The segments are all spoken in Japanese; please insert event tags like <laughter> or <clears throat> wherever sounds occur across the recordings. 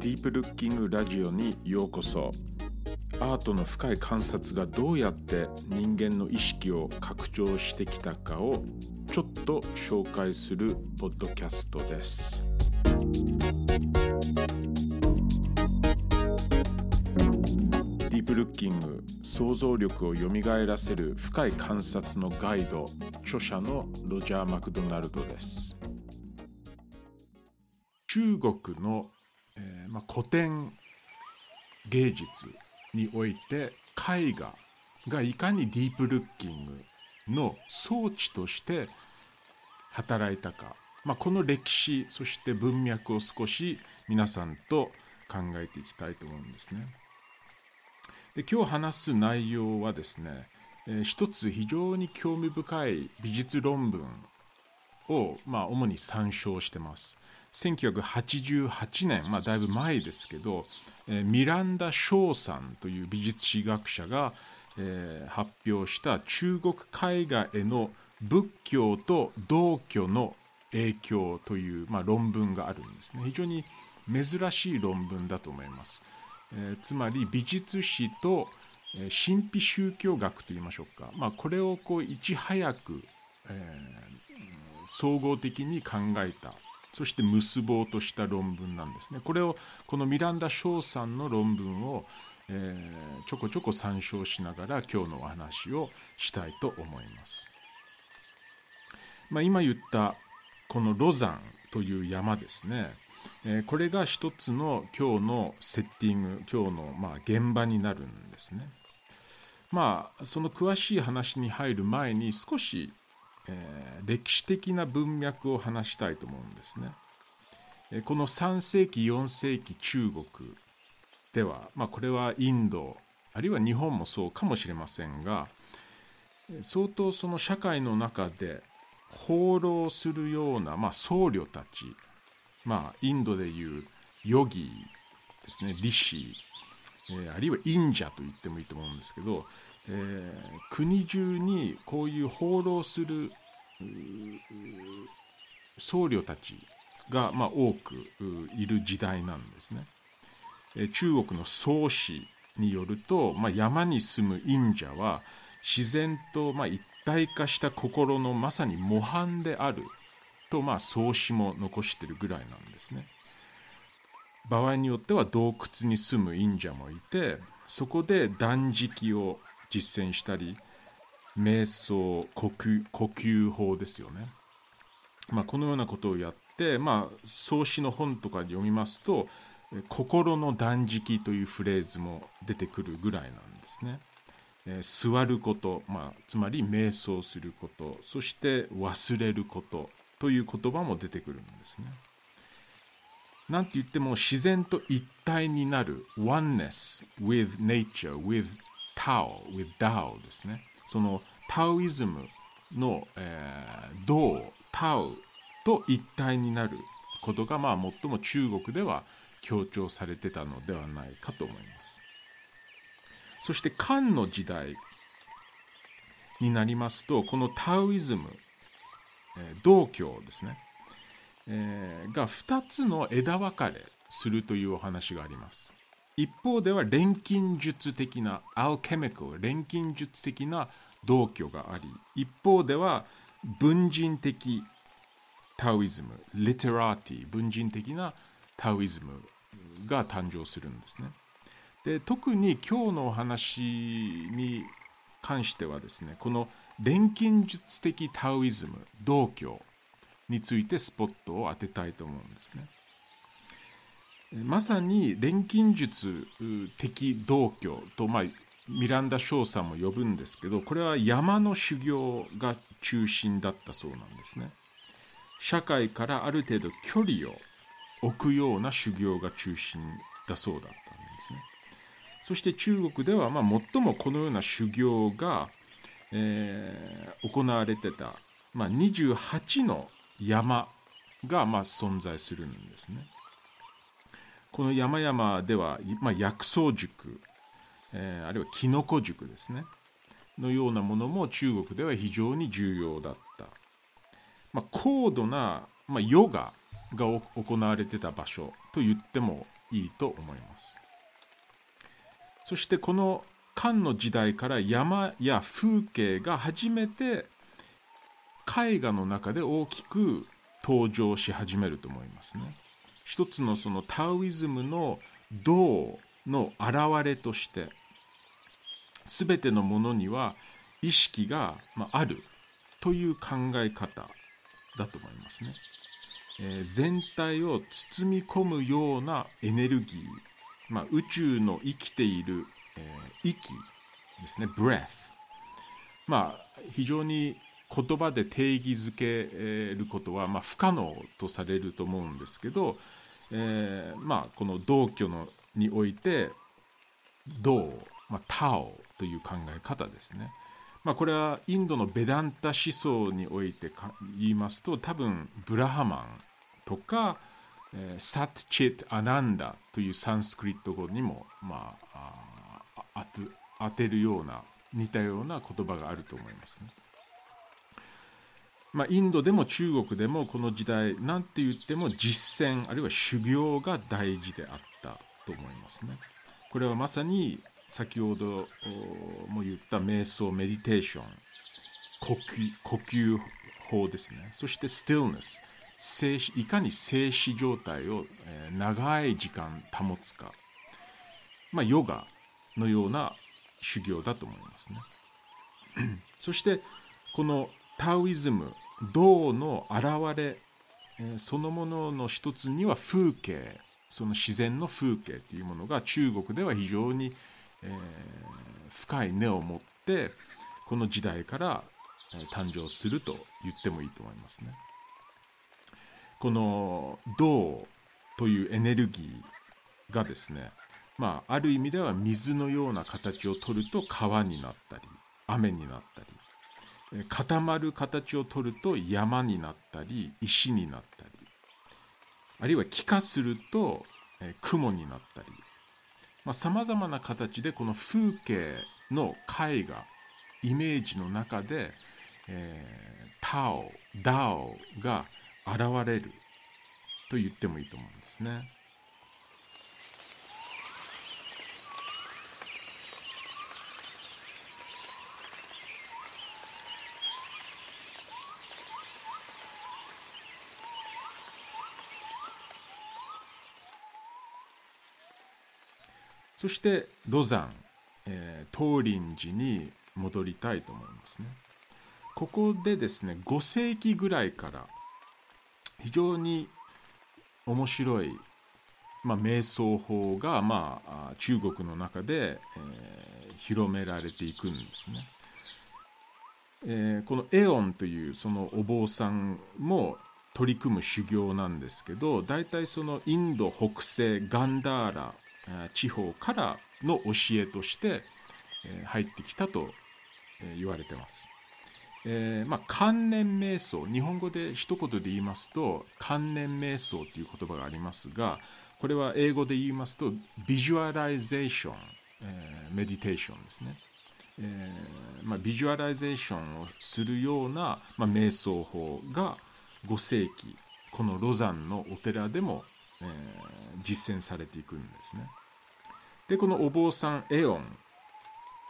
ディープルッキングラジオにようこそ。アートの深い観察がどうやって人間の意識を拡張してきたかをちょっと紹介するポッドキャストです。ディープルッキング想像力をよみがえらせる深い観察のガイド著者のロジャー・マクドナルドです。中国の、まあ、古典芸術において絵画がいかにディープルッキングの装置として働いたか、まあ、この歴史そして文脈を少し皆さんと考えていきたいと思うんですね。で今日話す内容はですね、えー、一つ非常に興味深い美術論文を、まあ、主に参照してます。1988年、まあ、だいぶ前ですけど、えー、ミランダ・ショーさんという美術史学者が、えー、発表した中国絵画への仏教と道教の影響という、まあ、論文があるんですね。非常に珍しい論文だと思います。えー、つまり美術史と、神秘宗教学といいましょうか、まあ、これをこういち早く、えー、総合的に考えたそして結ぼうとした論文なんですね。これをこのミランダ・ショーさんの論文を、えー、ちょこちょこ参照しながら今日のお話をしたいと思います。まあ、今言ったこのロザンという山ですね、えー、これが一つの今日のセッティング今日のまあ現場になるんですね。まあその詳しい話に入る前に少しえー、歴史的な文脈を話したいと思うんですね。この3世紀4世紀中国では、まあ、これはインドあるいは日本もそうかもしれませんが相当その社会の中で放浪するような、まあ、僧侶たち、まあ、インドでいうヨギですねリシー、えー、あるいは忍者と言ってもいいと思うんですけど、えー、国中にこういう放浪する僧侶たちが、まあ、多くいる時代なんですね。中国の宗師によると、まあ、山に住む忍者は自然とまあ一体化した心のまさに模範であるとまあ宗師も残してるぐらいなんですね。場合によっては洞窟に住む忍者もいてそこで断食を実践したり瞑想呼吸呼吸法ですよね、まあ、このようなことをやって、まあ、創始の本とかで読みますと心の断食というフレーズも出てくるぐらいなんですね。えー、座ること、まあ、つまり瞑想することそして忘れることという言葉も出てくるんですね。なんて言っても自然と一体になる oneness with nature, with Tao, with Tao ですね。そのタオイズムの、えー、道、タオと一体になることが、まあ、最も中国では強調されてたのではないかと思います。そして漢の時代になりますとこのタオイズム、えー、道教ですね、えー、が2つの枝分かれするというお話があります。一方では錬金術的なアルケミカル錬金術的な道教があり一方では文人的タオイズムリテラーティ文人的なタオイズムが誕生するんですね。で特に今日のお話に関してはですねこの錬金術的タオイズム道教についてスポットを当てたいと思うんですね。まさに錬金術的道教と、まあ、ミランダ・ショーさんも呼ぶんですけどこれは山の修行が中心だったそうなんですね。社会からある程度距離を置くような修行が中心だそうだったんですね。そして中国ではまあ最もこのような修行が、えー、行われてた、まあ、28の山がまあ存在するんですね。この山々では、まあ、薬草塾、えー、あるいはキノコ塾ですね。のようなものも中国では非常に重要だった、まあ、高度な、まあ、ヨガが行われてた場所と言ってもいいと思います。そしてこの漢の時代から山や風景が初めて絵画の中で大きく登場し始めると思いますね。一つのそのタウイズムの道の現れとして全てのものには意識があるという考え方だと思いますね。えー、全体を包み込むようなエネルギー、まあ、宇宙の生きている、えー、息ですね breath まあ非常に言葉で定義づけることは、まあ、不可能とされると思うんですけど、えー、まあこの同居のにおいて道、まあ、タオという考え方ですね。まあ、これはインドのベダンタ思想において言いますと多分ブラハマンとか、えー、サッチェット・アナンダというサンスクリット語にも、まあ、あ当てるような似たような言葉があると思いますね。まあ、インドでも中国でもこの時代何て言っても実践あるいは修行が大事であったと思いますね。これはまさに先ほども言った瞑想メディテーション。呼吸呼吸法ですね。そして stillness 静止いかに静止状態を、長い時間保つか。まあヨガのような修行だと思いますね。<clears throat> そしてこのタウイズム道の現れ、そのものの一つには風景その自然の風景というものが中国では非常にえー、深い根を持ってこの時代から誕生すると言ってもいいと思いますね。この銅というエネルギーがですね、まあ、ある意味では水のような形をとると川になったり雨になったり固まる形をとると山になったり石になったりあるいは気化すると雲になったりさまざ、まな形でこの風景の絵画イメージの中で、えー、タオダオが現れると言ってもいいと思うんですね。そしてロザン、えー、東林寺に戻りたいと思いますね。ここでですね5世紀ぐらいから非常に面白い、まあ、瞑想法が、まあ、中国の中で、えー、広められていくんですね。えー、このエオンというそのお坊さんも取り組む修行なんですけど大体そのインド北西ガンダーラ地方からの教えとして入ってきたと言われてます。えー、まあ、観念瞑想日本語で一言で言いますと観念瞑想という言葉がありますがこれは英語で言いますと visualization、えー、 meditation ですね、えー、まあ、 visualization をするような、まあ、瞑想法が5世紀このロザンのお寺でも、え実践されていくんですね。でこのお坊さんエオン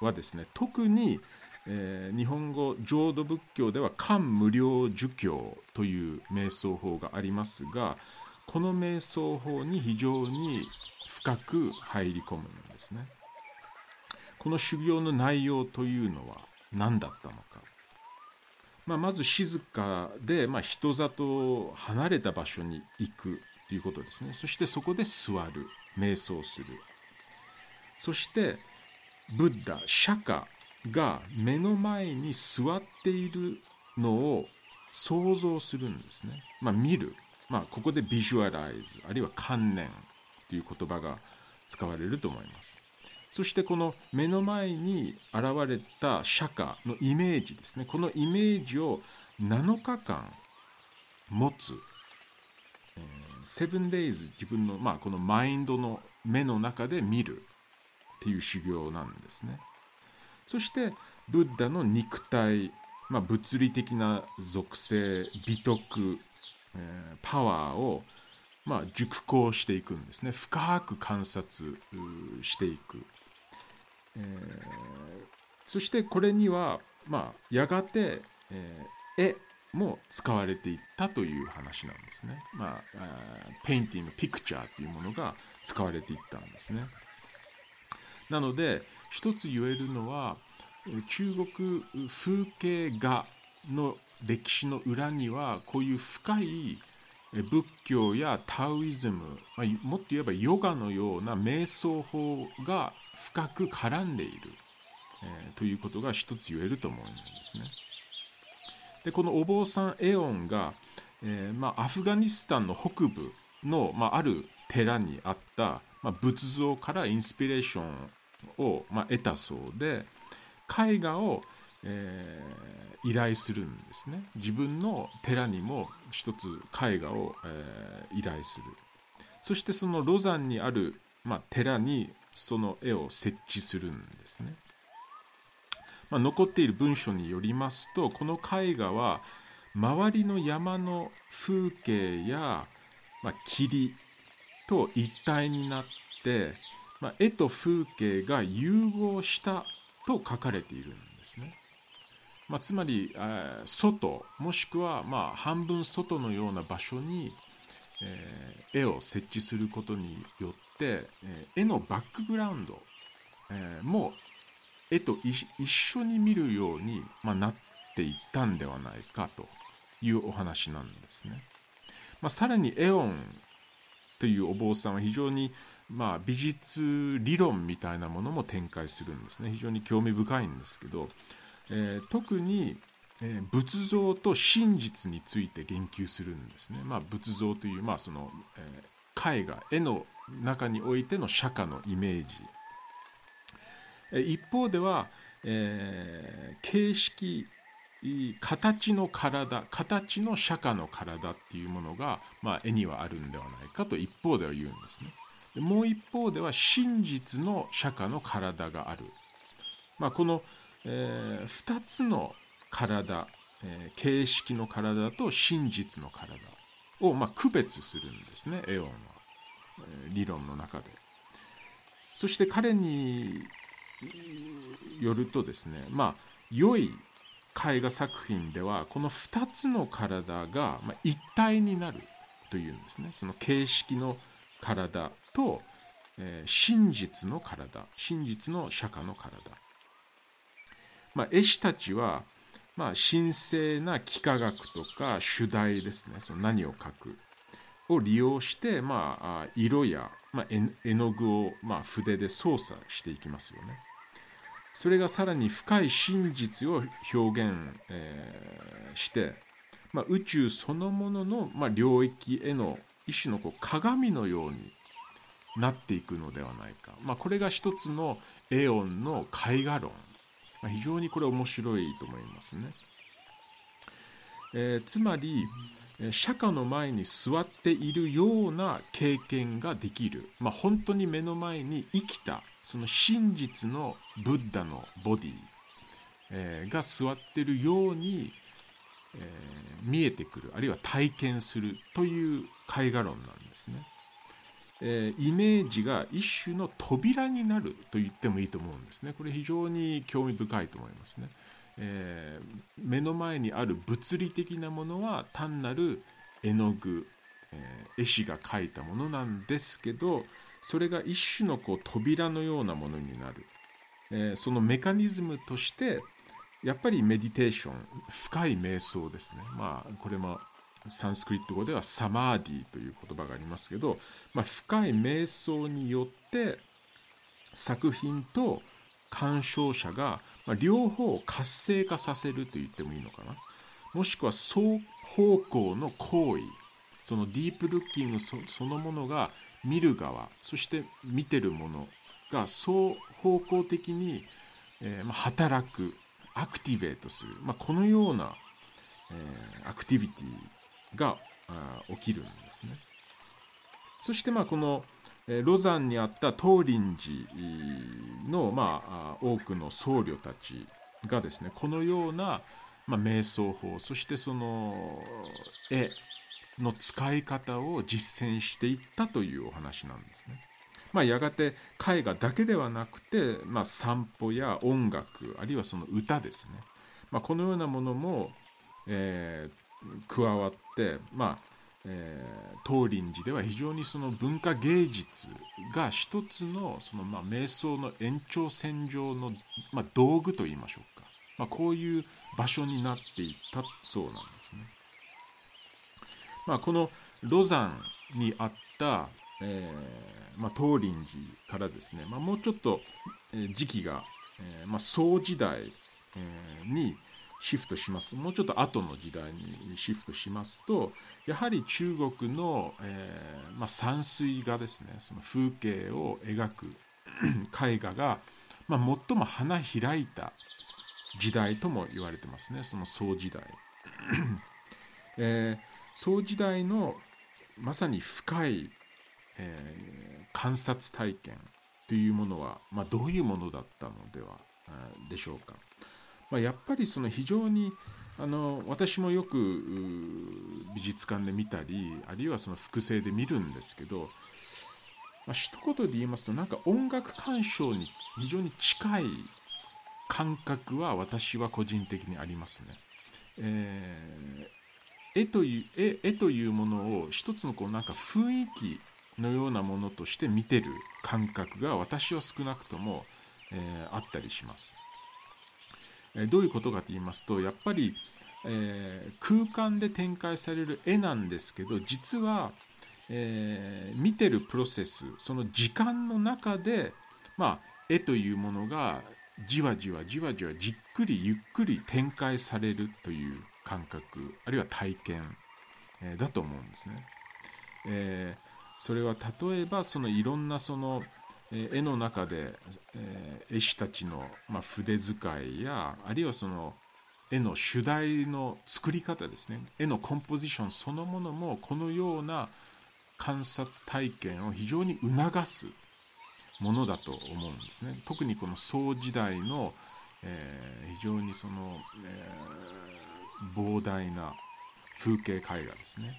はですね特に、えー、日本語浄土仏教では漢無量儒教という瞑想法がありますがこの瞑想法に非常に深く入り込むんですね。この修行の内容というのは何だったのか。まあ、まず静かで、まあ、人里を離れた場所に行くということですね。そしてそこで座る、瞑想する。そしてブッダ釈迦が目の前に座っているのを想像するんですね。まあ、見る。まあ、ここでビジュアライズ、あるいは観念という言葉が使われると思います。そしてこの目の前に現れた釈迦のイメージですね。このイメージを7日間持つ。えー、7 days 自分の、まあ、このマインドの目の中で見る。っていう修行なんですね。そしてブッダの肉体、まあ、物理的な属性美徳、えー、パワーをまあ、熟考していくんですね深く観察していく、えー、そしてこれには、まあ、やがて、えー、絵も使われていったという話なんですね。まあ、ペインティング、ピクチャーというものが使われていったんですね。なので、一つ言えるのは、中国風景画の歴史の裏には、こういう深い仏教やタオイズム、ま、もっと言えばヨガのような瞑想法が深く絡んでいる、えー、ということが一つ言えると思うんですね。でこのお坊さんエオンが、えー、まあ、アフガニスタンの北部の、まあ、ある寺にあった、ま、仏像からインスピレーションを、ま得たそうで絵画を、えー、依頼するんですね。自分の寺にも一つ絵画を、えー、依頼する。そしてそのロザンにある、まあ、寺にその絵を設置するんですね。まあ、残っている文書によりますとこの絵画は周りの山の風景や、まあ、霧と一体になって、まあ、絵と風景が融合したと書かれているんですね。まあ、つまり、え、外もしくはま半分外のような場所に、えー、絵を設置することによって、えー、絵のバックグラウンド、えー、も絵と一緒に見るように、まあ、なっていったんではないかというお話なんですね。まあ、さらにエオンというお坊さんは非常に、まあ、美術理論みたいなものも展開するんですね。非常に興味深いんですけど、えー、特に、えー、仏像と真実について言及するんですね、まあ、仏像という、まあそのえー、絵画絵の中においての釈迦のイメージ。一方では、えー、形式形の体形の釈迦の体っていうものが、まあ、絵にはあるんではないかと一方では言うんですね。もう一方では真実の釈迦の体がある、まあ、この、えー、2つの体、えー、形式の体と真実の体を、まあ、区別するんですねエオンは、えー、理論の中で。そして彼によるとですねまあ良い絵画作品ではこの2つの体が一体になるというんですね。その形式の体と、えー、真実の体真実の釈迦の体、まあ、絵師たちは、まあ、神聖な幾何学とか主題ですね。その何を描く。を利用して、まあ、色や、まあ、絵の具を、まあ、筆で操作していきますよね。それがさらに深い真実を表現、えー、して、まあ、宇宙そのものの、まあ、領域への一種のこう鏡のようになっていくのではないか、まあ、これが一つのエオンの絵画論、まあ、非常にこれ面白いと思いますね。えー、つまり釈迦の前に座っているような経験ができる、まあ、本当に目の前に生きたその真実のブッダのボディ、えー、が座っているように、えー、見えてくるあるいは体験するという絵画論なんですね。えー、イメージが一種の扉になると言ってもいいと思うんですね。これ非常に興味深いと思いますね。えー、目の前にある物理的なものは単なる絵の具、えー、絵師が描いたものなんですけどそれが一種のこう扉のようなものになる、えー、そのメカニズムとしてやっぱりメディテーション深い瞑想ですねまあこれもサンスクリット語ではサマーディという言葉がありますけど、まあ、深い瞑想によって作品と鑑賞者が、まあ、両方を活性化させると言ってもいいのかな。もしくは双方向の行為そのディープルッキングそのものが見る側そして見てるものが双方向的に、えー、まあ、働くアクティベートする、まあ、このような、えー、アクティビティが起きるんですねそしてまあこのロザンにあった東林寺の、まあ、多くの僧侶たちがですねこのような、まあ、瞑想法そしてその絵の使い方を実践していったというお話なんですね。まあ、やがて絵画だけではなくて、まあ、散歩や音楽あるいはその歌ですね、まあ、このようなものも、えー、加わって、まあえー、東林寺では非常にその文化芸術が一つのそのまあ瞑想の延長線上の、まあ、道具といいましょうか、まあ、こういう場所になっていったそうなんですね。まあ、このロザンにあった、えーまあ、東林寺からですね、まあ、もうちょっと、時期が、えーまあ、宋時代、えー、にシフトしますともうちょっと後の時代にシフトしますとやはり中国の、えーまあ、山水画ですねその風景を描く <clears throat> 絵画が、まあ、最も花開いた時代とも言われてますねその宋時代、えー、宋時代のまさに深い、えー、観察体験というものは、まあ、どういうものだったのではでしょうか。まあ、やっぱりその非常にあの私もよく美術館で見たりあるいはその複製で見るんですけど、まあ、一言で言いますとなんか音楽鑑賞に非常に近い感覚は私は個人的にありますね。えー、絵という絵絵というものを一つのこうなんか雰囲気のようなものとして見てる感覚が私は少なくとも、えー、あったりします。どういうことかと言いますとやっぱり、えー、空間で展開される絵なんですけど実は、えー、見てるプロセスその時間の中で、まあ、絵というものがじわじわじわじわじっくりゆっくり展開されるという感覚あるいは体験、えー、だと思うんですね。えー、それは例えばそのいろんなそのえ絵の中で、え絵師たちの、ま筆使いやあるいはその絵の主題の作り方ですね。絵のコンポジションそのものもこのような観察体験を非常に促すものだと思うんですね。特にこの宋時代の、えー、非常にその、えー、膨大な風景絵画ですね。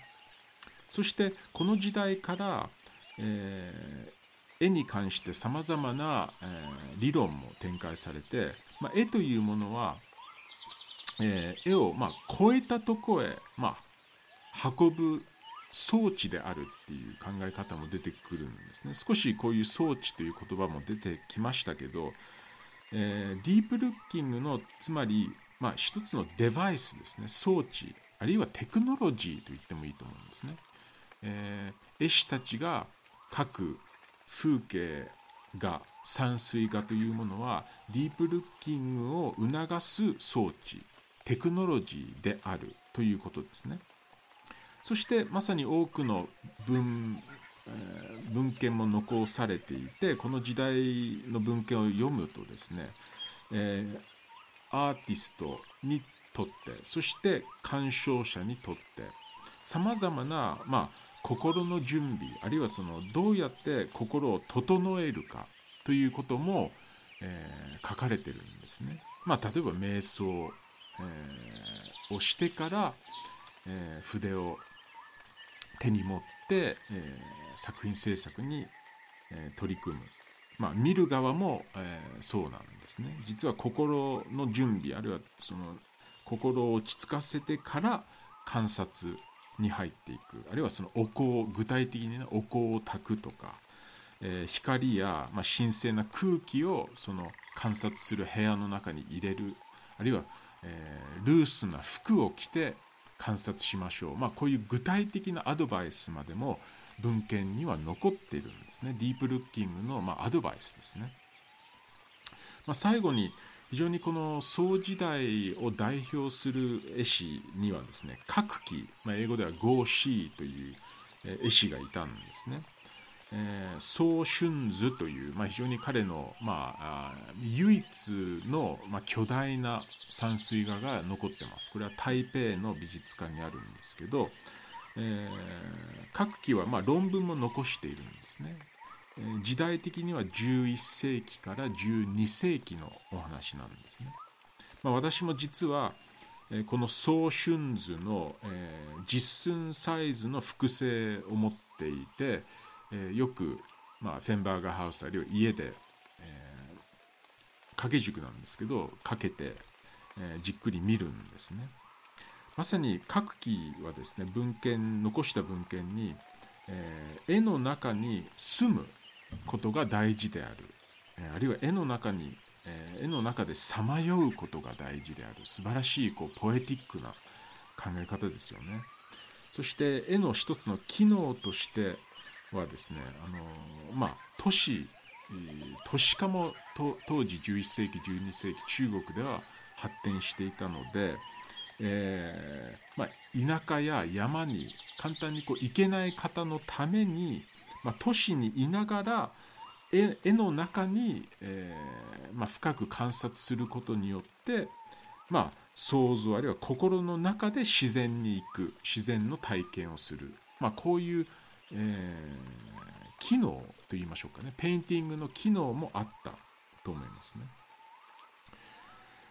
そしてこの時代から、え絵に関してさまざまな、えー、理論も展開されて、まあ、絵というものは、えー、絵を、まあ、超えたとこへ、まあ、運ぶ装置であるっていう考え方も出てくるんですね。少しこういう装置という言葉も出てきましたけど、えー、ディープルッキングのつまり、まあ、一つのデバイスですね。装置あるいはテクノロジーと言ってもいいと思うんですね、えー、絵師たちが描く風景画山水画というものはディープルッキングを促す装置テクノロジーであるということですね。そしてまさに多くの文,、えー、文献も残されていてこの時代の文献を読むとですね、えー、アーティストにとってそして鑑賞者にとってさまざまな、まあ、心の準備あるいはそのどうやって心を整えるかということも、えー、書かれてるんですね。まあ、例えば瞑想、えー、をしてから、えー、筆を手に持って、え作品制作に、え取り組む。まあ、見る側も、えそうなんですね。実は心の準備あるいはその心を落ち着かせてから観察に入っていく。あるいはそのお香具体的にねお香を焚くとか、えー、光や、まあ、神聖な空気をその観察する部屋の中に入れる。あるいは、えー、ルースな服を着て観察しましょう、まあ、こういう具体的なアドバイスまでも文献には残っているんですね。ディープルッキングの、まあ、アドバイスですね、まあ、最後に非常にこの宋時代を代表する絵師にはですね各期、まあ、英語ではゴーシーという絵師がいたんですね。えー、宋春図という、まあ、非常に彼の、まあ、唯一の、まあ、巨大な山水画が残ってます。これは台北の美術館にあるんですけど、えー、各期は、まあ、論文も残しているんですね。時代的には11世紀から12世紀のお話なんですね。まあ、私も実は、この総春図の、実寸サイズの複製を持っていて、よく、まあ、フェンバーガーハウスあるいは家で、掛け軸なんですけどかけて、じっくり見るんですね。まさに各機はですね文献残した文献に、絵の中に住むことが大事である、えー、あるいは絵の中にえー、絵の中でさまようことが大事である素晴らしいこうポエティックな考え方ですよね。そして絵の一つの機能としてはですね、あの、まあ、都市都市化も当時11世紀12世紀中国では発展していたので、えー、まあ、田舎や山に簡単にこう行けない方のために、まあ、都市にいながら絵の中に、えー、まあ、深く観察することによって、まあ、想像あるいは心の中で自然に行く自然の体験をする、まあ、こういう、えー、機能といいましょうかね painting の機能もあったと思いますね。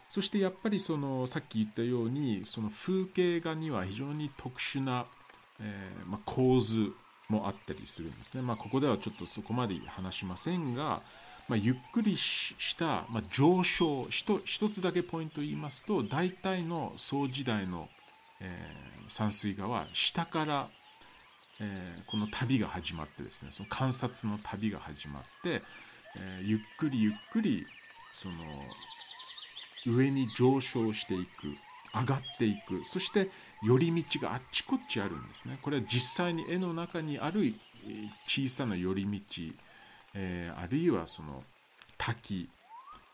そしてやっぱりそのさっき言ったようにその風景画には非常に特殊な、えーまあ、構図もあったりするんですね。まあ、ここではちょっとそこまで話しませんが、まあ、ゆっくりした、まあ、上昇一つだけポイント言いますと大体の宋時代の、えー、山水画は下から、えー、この旅が始まってですねその観察の旅が始まって、えー、ゆっくりゆっくりその上に上昇していく上がっていく。そして寄り道があっちこっちあるんですね。これは実際に絵の中にある小さな寄り道、えー、あるいはその滝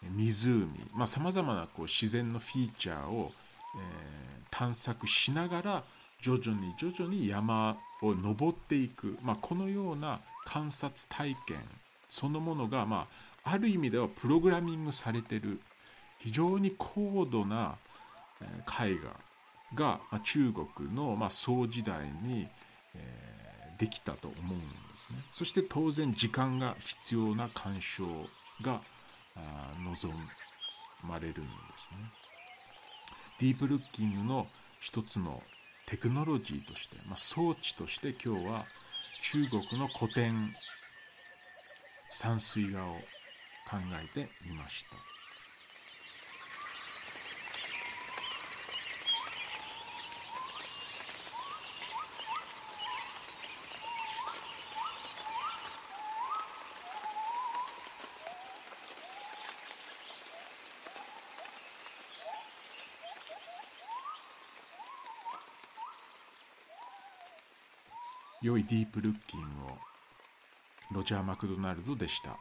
湖さまざ、まなこう自然のフィーチャーを、えー、探索しながら徐々に徐々に山を登っていく、まあ、このような観察体験そのものが、まあ、ある意味ではプログラミングされてる。非常に高度な絵画が中国の宋時代にできたと思うんですね。そして当然時間が必要な鑑賞が望まれるんですね。ディープルッキングの一つのテクノロジーとして、まあ、装置として今日は中国の古典山水画を考えてみました。良いディープルッキングをロジャー・マクドナルドでした。